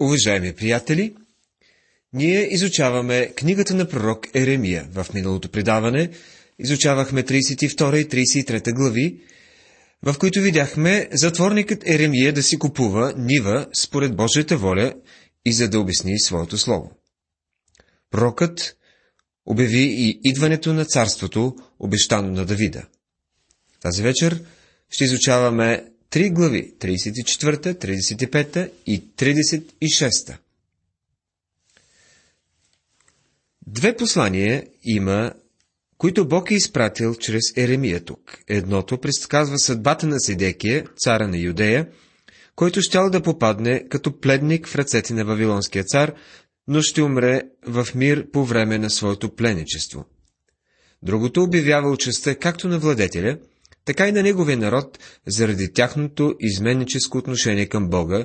Уважаеми приятели, ние изучаваме книгата на пророк Еремия. В миналото предаване изучавахме 32 и 33 глави, в които видяхме затворникът Еремия да си купува нива според Божията воля и за да обясни своето слово. Пророкът обяви и идването на царството, обещано на Давида. Тази вечер ще изучаваме три глави 34, 35 и 36. Две послания има, които Бог е изпратил чрез Еремия тук. Едното предсказва съдбата на Седекия, цара на Юдея, който щял да попадне като пледник в ръцете на Вавилонския цар, но ще умре в мир по време на своето пленничество. Другото обявява участта както на владетеля, така и на неговия народ, заради тяхното изменническо отношение към Бога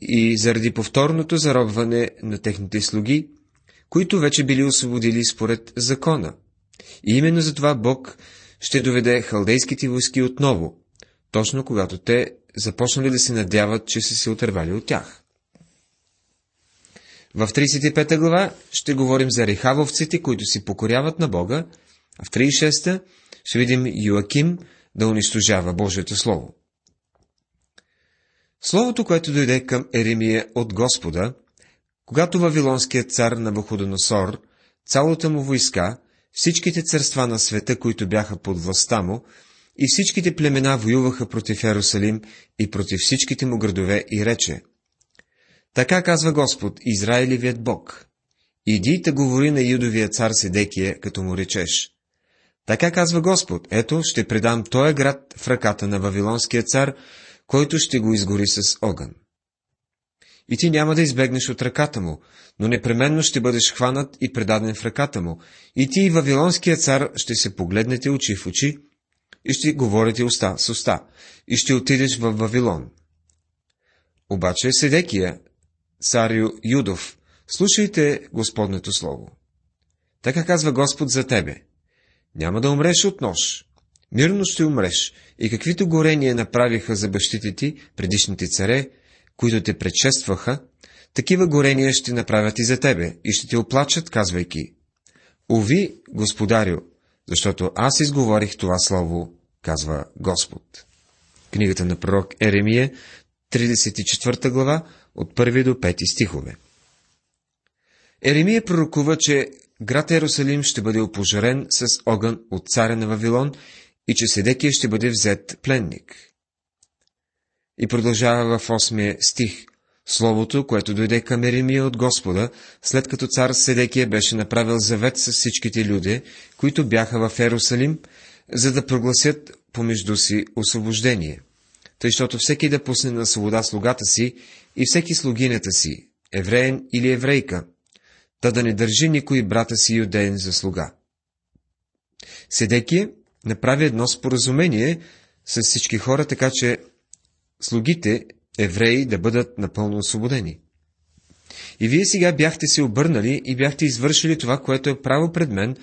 и заради повторното заробване на техните слуги, които вече били освободили според закона. И именно за това Бог ще доведе халдейските войски отново, точно когато те започнали да се надяват, че са се отървали от тях. В 35 глава ще говорим за рехавовците, които си покоряват на Бога, а в 36 ще видим Йоаким да унищожава Божието Слово. Словото, което дойде към Еремия от Господа, когато Вавилонският цар на Вуходоносор, цялата му войска, всичките царства на света, които бяха под властта му, и всичките племена воюваха против Ерусалим и против всичките му градове и рече. Така казва Господ, Израилевият Бог. Иди да говори на юдовия цар Седекия, като му речеш. Така казва Господ, ето ще предам този град в ръката на Вавилонския цар, който ще го изгори с огън. И ти няма да избегнеш от ръката му, но непременно ще бъдеш хванат и предаден в ръката му. И ти и Вавилонския цар ще се погледнете очи в очи и ще говорите уста с уста и ще отидеш в Вавилон. Обаче Седекия, царю Юдов, слушайте Господнето Слово. Така казва Господ за тебе. Няма да умреш от нож. Мирно ще умреш. И каквито горения направиха за бащите ти, предишните царе, които те предшестваха, такива горения ще направят и за тебе, и ще те оплачат, казвайки, Ови, господарю, защото аз изговорих това слово, казва Господ. Книгата на пророк Еремия, 34 глава, от 1 до 5 стихове. Еремия пророкува, че град Ерусалим ще бъде опожарен с огън от царя на Вавилон и че Седекия ще бъде взет пленник. И продължава в 8 стих. Словото, което дойде към Еремия от Господа, след като цар Седекия беше направил завет с всичките люди, които бяха в Ерусалим, за да прогласят помежду си освобождение. Тъй, защото всеки да пусне на свобода слугата си и всеки слугинята си, евреен или еврейка, та да не държи никой брата си юдеен за слуга. Седекия направи едно споразумение с всички хора, така че слугите, евреи, да бъдат напълно освободени. И вие сега бяхте се обърнали и бяхте извършили това, което е право пред мен,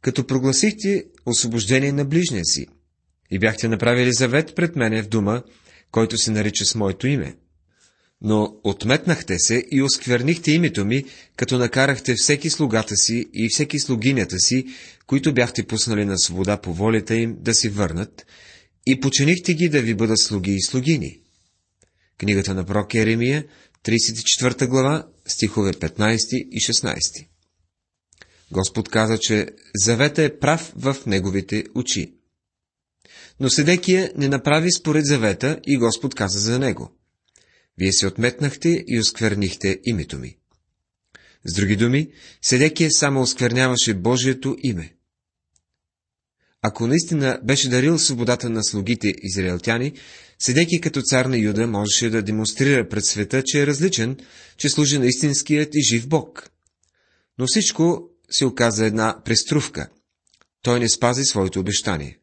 като прогласихте освобождение на ближния си. И бяхте направили завет пред мене в дума, който се нарича с моето име но отметнахте се и осквернихте името ми, като накарахте всеки слугата си и всеки слугинята си, които бяхте пуснали на свобода по волята им, да си върнат, и починихте ги да ви бъдат слуги и слугини. Книгата на пророк Еремия, 34 глава, стихове 15 и 16. Господ каза, че завета е прав в неговите очи. Но Седекия не направи според завета и Господ каза за него. Вие се отметнахте и осквернихте името ми. С други думи, Седекия само оскверняваше Божието име. Ако наистина беше дарил свободата на слугите израелтяни, Седеки като цар на Юда можеше да демонстрира пред света, че е различен, че служи на истинският и жив Бог. Но всичко се оказа една преструвка. Той не спази своето обещание.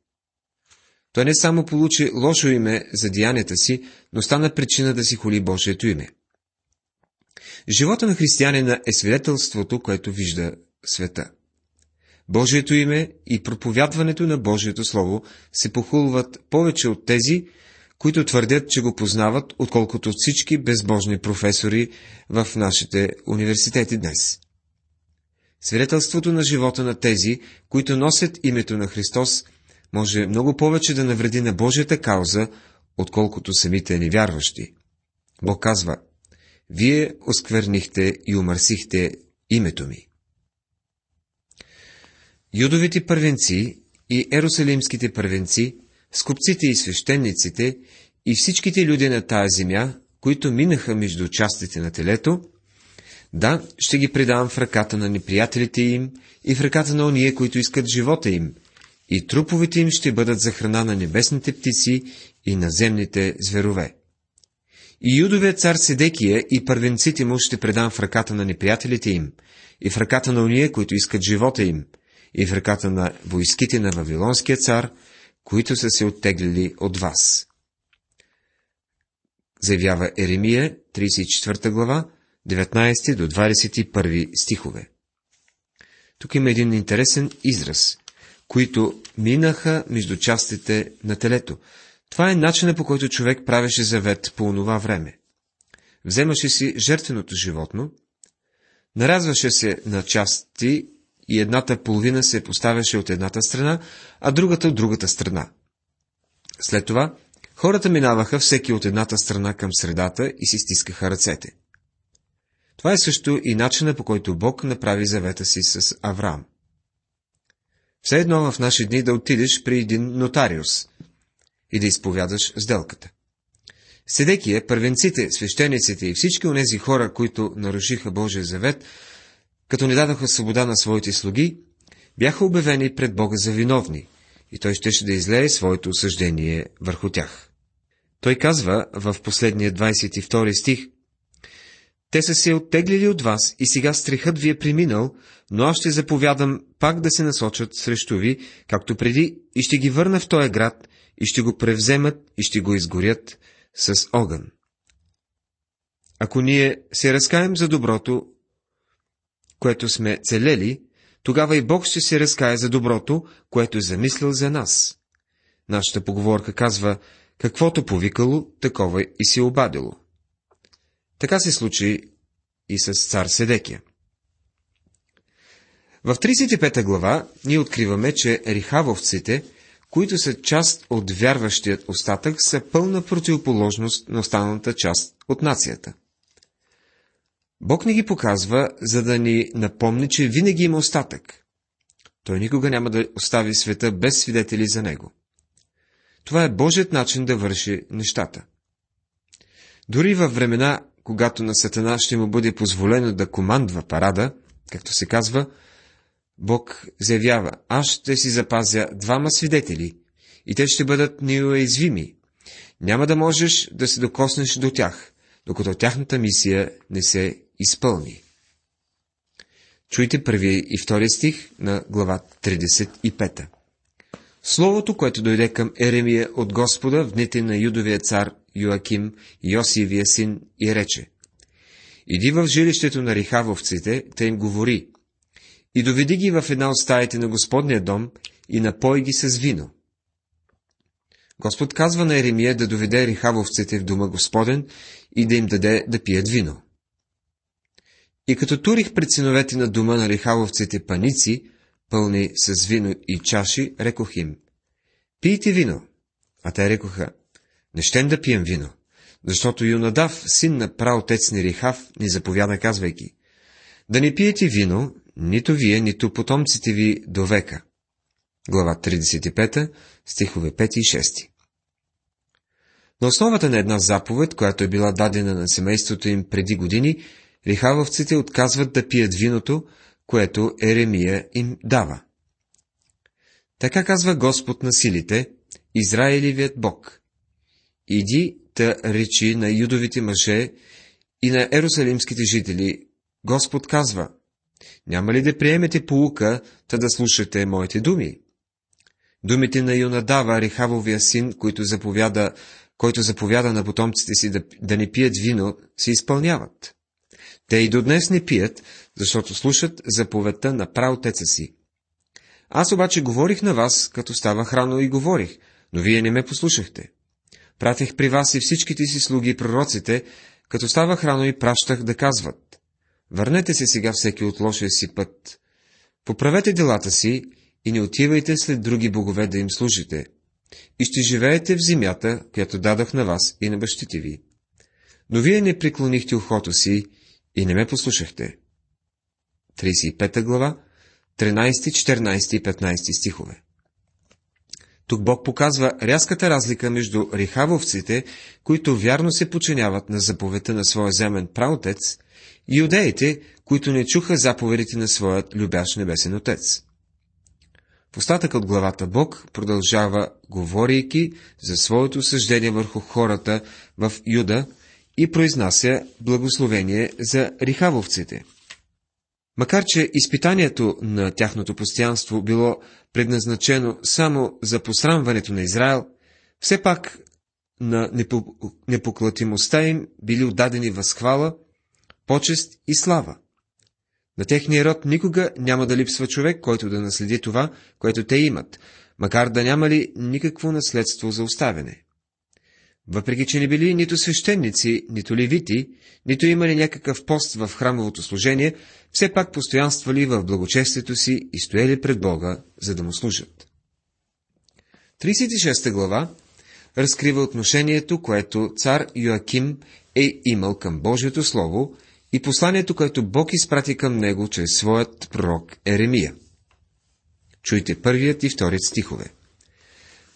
Той не само получи лошо име за деянията си, но стана причина да си холи Божието име. Живота на християнина е свидетелството, което вижда света. Божието име и проповядването на Божието Слово се похулват повече от тези, които твърдят, че го познават, отколкото всички безбожни професори в нашите университети днес. Свидетелството на живота на тези, които носят името на Христос, може много повече да навреди на Божията кауза, отколкото самите невярващи. Бог казва, вие осквернихте и умърсихте името ми. Юдовите първенци и ерусалимските първенци, скупците и свещениците и всичките люди на тая земя, които минаха между частите на телето, да, ще ги предавам в ръката на неприятелите им и в ръката на ония, които искат живота им, и труповете им ще бъдат за храна на небесните птици и на земните зверове. И юдовият цар Седекия и първенците му ще предам в ръката на неприятелите им, и в ръката на уния, които искат живота им, и в ръката на войските на Вавилонския цар, които са се оттеглили от вас. Заявява Еремия, 34 глава, 19 до 21 стихове. Тук има един интересен израз, които минаха между частите на телето. Това е начинът по който човек правеше завет по онова време. Вземаше си жертвеното животно, наразваше се на части и едната половина се поставяше от едната страна, а другата от другата страна. След това хората минаваха всеки от едната страна към средата и си стискаха ръцете. Това е също и начина по който Бог направи завета си с Авраам. Все едно в наши дни да отидеш при един нотариус и да изповядаш сделката. Седекия, първенците, свещениците и всички онези хора, които нарушиха Божия завет, като не дадоха свобода на своите слуги, бяха обявени пред Бога за виновни, и той щеше да излее своето осъждение върху тях. Той казва в последния 22 стих, те са се оттеглили от вас и сега стрехът ви е преминал, но аз ще заповядам пак да се насочат срещу ви, както преди, и ще ги върна в този град, и ще го превземат, и ще го изгорят с огън. Ако ние се разкаем за доброто, което сме целели, тогава и Бог ще се разкае за доброто, което е замислил за нас. Нашата поговорка казва, каквото повикало, такова и се обадило. Така се случи и с цар Седекия. В 35 глава ние откриваме, че рихавовците, които са част от вярващият остатък, са пълна противоположност на останалата част от нацията. Бог ни ги показва, за да ни напомни, че винаги има остатък. Той никога няма да остави света без свидетели за него. Това е Божият начин да върши нещата. Дори във времена, когато на Сатана ще му бъде позволено да командва парада, както се казва, Бог заявява, аз ще си запазя двама свидетели и те ще бъдат неуязвими. Няма да можеш да се докоснеш до тях, докато тяхната мисия не се изпълни. Чуйте първия и втория стих на глава 35. Словото, което дойде към Еремия от Господа в дните на юдовия цар Йоаким, Йосиевия син, и рече. Иди в жилището на рихавовците, те им говори. И доведи ги в една от стаите на Господния дом и напой ги с вино. Господ казва на Еремия да доведе рихавовците в дома Господен и да им даде да пият вино. И като турих пред синовете на дома на рихавовците паници, пълни с вино и чаши, рекох им, пийте вино. А те рекоха, не щем да пием вино, защото Юнадав, син на праотец ни Рихав, ни заповяда, казвайки, да не пиете вино, нито вие, нито потомците ви до века. Глава 35, стихове 5 и 6. На основата на една заповед, която е била дадена на семейството им преди години, рихавовците отказват да пият виното, което Еремия им дава. Така казва Господ на силите, Израилевият Бог. Иди та речи на юдовите мъже и на ерусалимските жители. Господ казва, няма ли да приемете полука, та да слушате моите думи? Думите на Юнадава, Рехавовия син, който заповяда, който заповяда на потомците си да, да не пият вино, се изпълняват. Те и до днес не пият, защото слушат заповедта на праотеца си. Аз обаче говорих на вас, като ставах рано и говорих, но вие не ме послушахте. Пратих при вас и всичките си слуги и пророците, като ставах рано и пращах да казват. Върнете се сега всеки от лошия си път. Поправете делата си и не отивайте след други богове да им служите. И ще живеете в земята, която дадах на вас и на бащите ви. Но вие не преклонихте ухото си и не ме послушахте. 35 глава, 13, 14 и 15 стихове. Тук Бог показва рязката разлика между рихавовците, които вярно се починяват на заповедта на своя земен праотец, и юдеите, които не чуха заповедите на своят любящ небесен отец. В остатък от главата Бог продължава, говорейки за своето съждение върху хората в Юда и произнася благословение за рихавовците. Макар, че изпитанието на тяхното постоянство било предназначено само за посрамването на Израел, все пак на непоклатимостта им били отдадени възхвала, почест и слава. На техния род никога няма да липсва човек, който да наследи това, което те имат, макар да няма ли никакво наследство за оставяне. Въпреки, че не били нито свещеници, нито левити, нито имали някакъв пост в храмовото служение, все пак постоянствали в благочестието си и стояли пред Бога, за да му служат. 36 глава разкрива отношението, което цар Йоаким е имал към Божието Слово и посланието, което Бог изпрати към него чрез своят пророк Еремия. Чуйте първият и вторият стихове.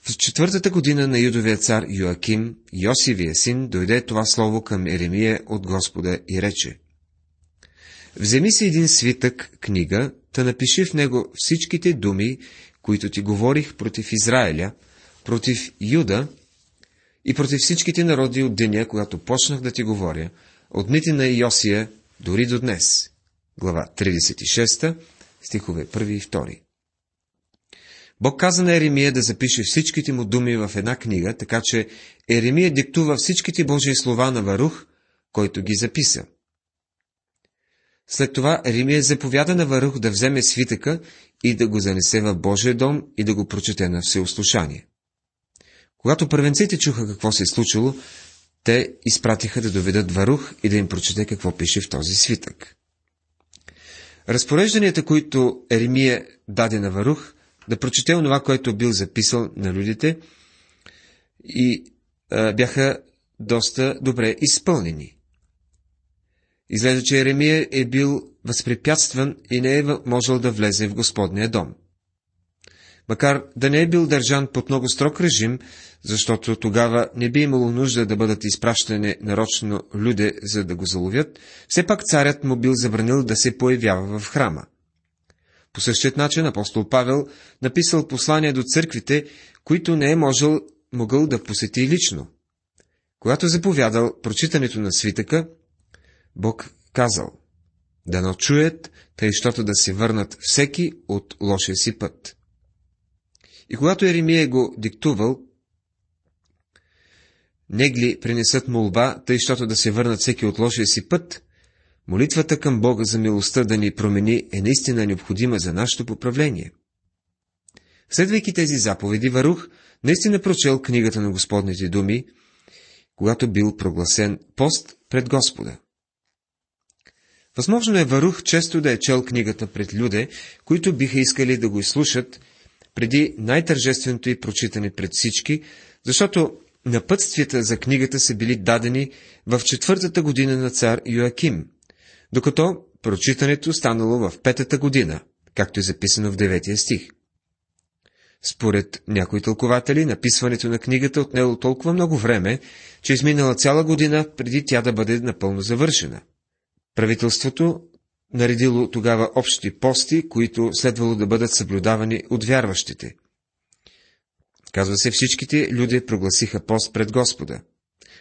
В четвъртата година на юдовия цар Йоаким, Йосивия син, дойде това слово към Еремия от Господа и рече. Вземи си един свитък, книга, да напиши в него всичките думи, които ти говорих против Израиля, против Юда и против всичките народи от деня, когато почнах да ти говоря, от дните на Йосия дори до днес. Глава 36, стихове 1 и 2. Бог каза на Еремия да запише всичките му думи в една книга, така че Еремия диктува всичките Божии слова на Варух, който ги записа. След това Еремия заповяда на Варух да вземе свитъка и да го занесе в Божия дом и да го прочете на всеослушание. Когато първенците чуха какво се е случило, те изпратиха да доведат Варух и да им прочете какво пише в този свитък. Разпорежданията, които Еремия даде на Варух, да прочете онова, което бил записал на людите и а, бяха доста добре изпълнени. Изглежда, че Еремия е бил възпрепятстван и не е можел да влезе в Господния дом. Макар да не е бил държан под много строг режим, защото тогава не би имало нужда да бъдат изпращани нарочно люде, за да го заловят, все пак царят му бил забранил да се появява в храма. По същият начин апостол Павел написал послание до църквите, които не е можел, могъл да посети лично. Когато заповядал прочитането на свитъка, Бог казал, да не чуят, тъй, щото да се върнат всеки от лошия си път. И когато Еремия го диктувал, негли принесат молба, тъй, щото да се върнат всеки от лошия си път, Молитвата към Бога за милостта да ни промени е наистина необходима за нашето поправление. Следвайки тези заповеди, Варух наистина прочел книгата на Господните думи, когато бил прогласен пост пред Господа. Възможно е Варух често да е чел книгата пред люде, които биха искали да го изслушат преди най-тържественото и прочитане пред всички, защото напътствията за книгата са били дадени в четвъртата година на цар Йоаким, докато прочитането станало в петата година, както е записано в деветия стих. Според някои тълкователи, написването на книгата отнело толкова много време, че изминала цяла година преди тя да бъде напълно завършена. Правителството наредило тогава общи пости, които следвало да бъдат съблюдавани от вярващите. Казва се, всичките люди прогласиха пост пред Господа.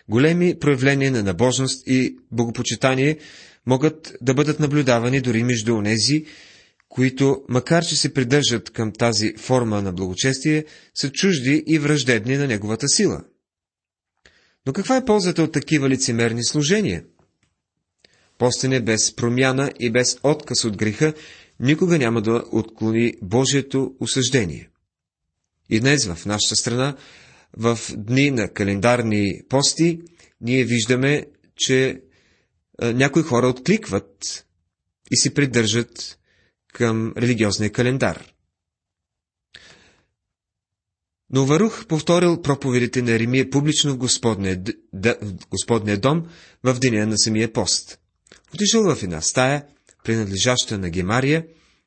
Големи проявления на набожност и богопочитание могат да бъдат наблюдавани дори между онези, които, макар че се придържат към тази форма на благочестие, са чужди и враждебни на неговата сила. Но каква е ползата от такива лицемерни служения? Постене без промяна и без отказ от греха никога няма да отклони Божието осъждение. И днес в нашата страна в дни на календарни пости, ние виждаме, че някои хора откликват и се придържат към религиозния календар. Но Варух повторил проповедите на Еремия публично в Господния, д, Господния дом в деня на самия пост. Отишъл в една стая, принадлежаща на Гемария,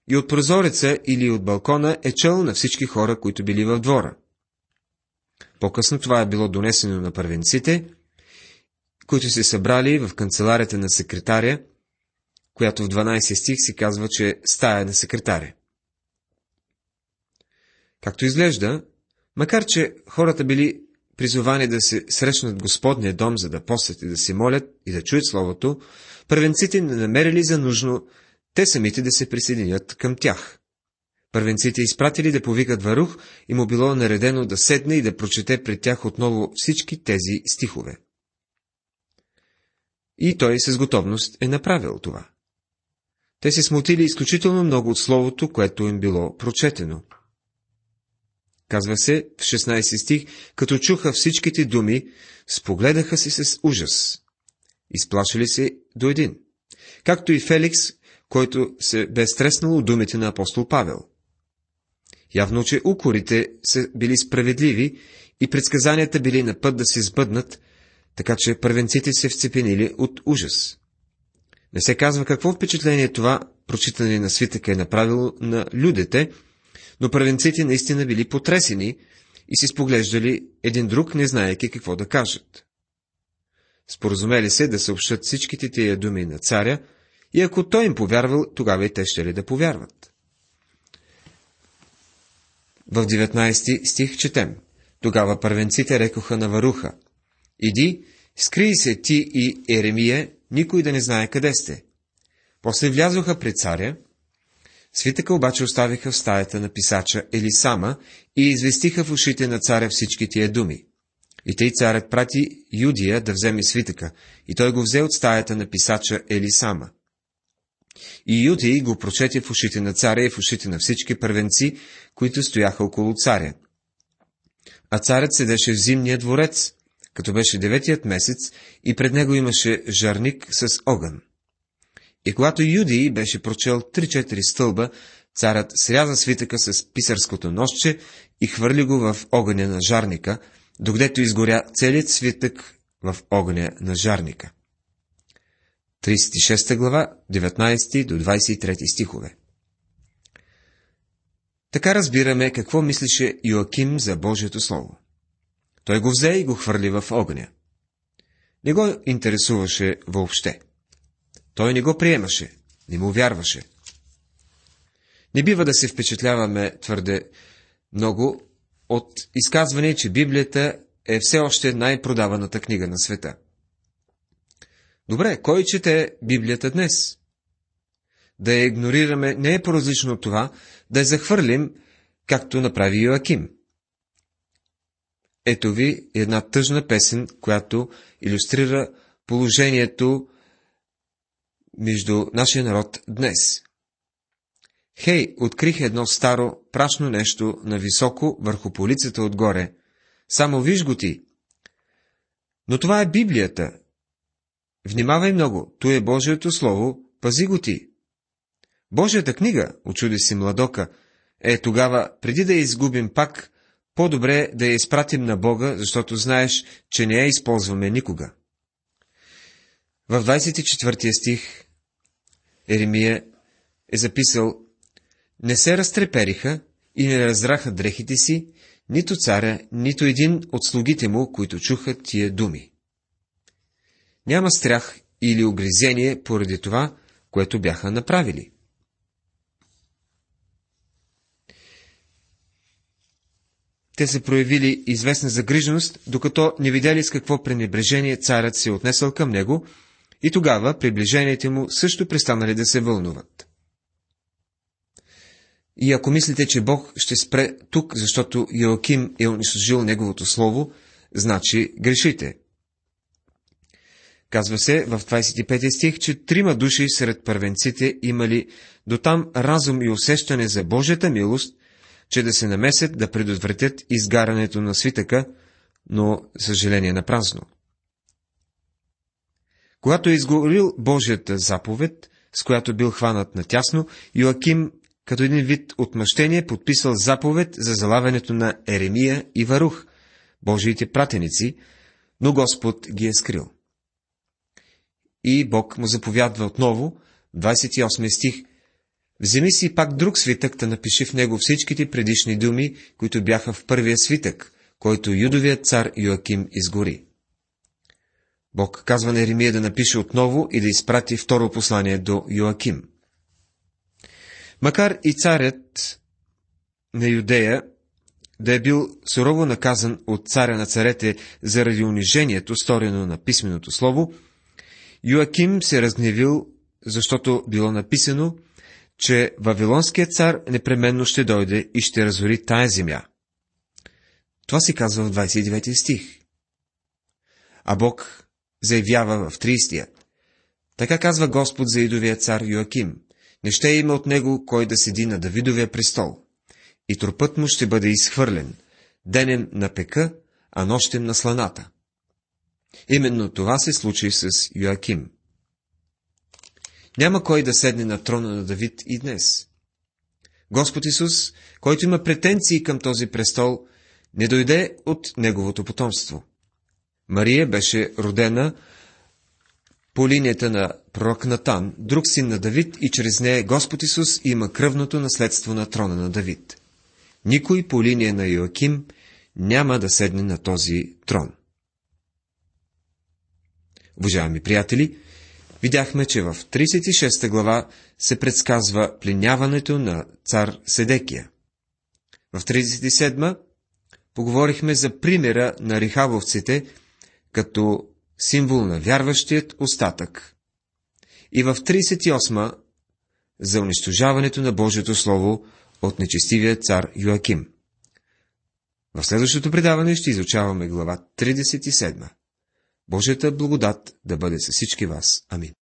и от прозореца или от балкона е чел на всички хора, които били в двора. По-късно това е било донесено на първенците, които се събрали в канцеларията на секретаря, която в 12 стих си казва, че стая на секретаря. Както изглежда, макар че хората били призовани да се срещнат Господния дом, за да посетят и да се молят и да чуят Словото, първенците не намерили за нужно те самите да се присъединят към тях. Първенците изпратили да повикат Варух и му било наредено да седне и да прочете пред тях отново всички тези стихове. И той с готовност е направил това. Те се смутили изключително много от словото, което им било прочетено. Казва се в 16 стих, като чуха всичките думи, спогледаха се с ужас. Изплашили се до един. Както и Феликс, който се бе стреснал от думите на апостол Павел. Явно, че укорите са били справедливи и предсказанията били на път да се сбъднат, така че първенците се вцепенили от ужас. Не се казва какво впечатление това прочитане на свитъка е направило на людите, но първенците наистина били потресени и си споглеждали един друг, не знаеки какво да кажат. Споразумели се да съобщат всичките тия думи на царя, и ако той им повярвал, тогава и те ще ли да повярват. В 19 стих четем. Тогава първенците рекоха на Варуха. Иди, скрий се ти и Еремия, никой да не знае къде сте. После влязоха при царя, свитъка обаче оставиха в стаята на писача Елисама и известиха в ушите на царя всички тия думи. И тъй царят прати Юдия да вземе свитъка, и той го взе от стаята на писача Елисама. И Юдий го прочете в ушите на царя и в ушите на всички първенци, които стояха около царя. А царят седеше в зимния дворец, като беше деветият месец, и пред него имаше жарник с огън. И когато Юдий беше прочел три-четири стълба, царят сряза свитъка с писарското нощче и хвърли го в огъня на жарника, докъдето изгоря целият свитък в огъня на жарника. 36 глава, 19 до 23 стихове. Така разбираме какво мислеше Йоаким за Божието Слово. Той го взе и го хвърли в огъня. Не го интересуваше въобще. Той не го приемаше, не му вярваше. Не бива да се впечатляваме твърде много от изказване, че Библията е все още най-продаваната книга на света. Добре, кой чете Библията днес? Да я игнорираме не е по-различно от това, да я захвърлим, както направи Йоаким. Ето ви една тъжна песен, която иллюстрира положението между нашия народ днес. Хей, открих едно старо, прашно нещо на високо върху полицата отгоре. Само виж го ти. Но това е Библията. Внимавай много, то е Божието Слово, пази го ти. Божията книга, очуди си младока, е тогава, преди да изгубим пак, по-добре да я изпратим на Бога, защото знаеш, че не я използваме никога. В 24 стих Еремия е записал Не се разтрепериха и не раздраха дрехите си, нито царя, нито един от слугите му, които чуха тия думи. Няма страх или огризение поради това, което бяха направили. Те са проявили известна загриженост, докато не видяли с какво пренебрежение царят се отнесъл към него, и тогава приближените му също престанали да се вълнуват. И ако мислите, че Бог ще спре тук, защото Йоаким е унищожил неговото слово, значи грешите. Казва се в 25 стих, че трима души сред първенците имали до там разум и усещане за Божията милост, че да се намесят да предотвратят изгарянето на свитъка, но съжаление на празно. Когато е изгорил Божията заповед, с която бил хванат натясно, Йоаким, като един вид отмъщение, подписал заповед за залавянето на Еремия и Варух, Божиите пратеници, но Господ ги е скрил. И Бог му заповядва отново, 28 стих, Вземи си пак друг свитък, да напиши в него всичките предишни думи, които бяха в първия свитък, който юдовият цар Йоаким изгори. Бог казва на Еремия да напише отново и да изпрати второ послание до Йоаким. Макар и царят на Юдея да е бил сурово наказан от царя на царете заради унижението, сторено на писменото слово, Йоаким се разгневил, защото било написано, че Вавилонският цар непременно ще дойде и ще разори тая земя. Това се казва в 29 стих. А Бог заявява в 30. Така казва Господ за идовия цар Йоаким. Не ще има от него кой да седи на Давидовия престол. И трупът му ще бъде изхвърлен, денем на пека, а нощем на сланата. Именно това се случи с Йоаким. Няма кой да седне на трона на Давид и днес. Господ Исус, който има претенции към този престол, не дойде от неговото потомство. Мария беше родена по линията на пророк Натан, друг син на Давид, и чрез нея Господ Исус има кръвното наследство на трона на Давид. Никой по линия на Йоаким няма да седне на този трон. Уважаеми приятели, видяхме, че в 36 глава се предсказва пленяването на цар Седекия. В 37 поговорихме за примера на рихавовците, като символ на вярващият остатък. И в 38 за унищожаването на Божието Слово от нечестивия цар Йоаким. В следващото предаване ще изучаваме глава 37. Божията благодат да бъде с всички вас. Амин.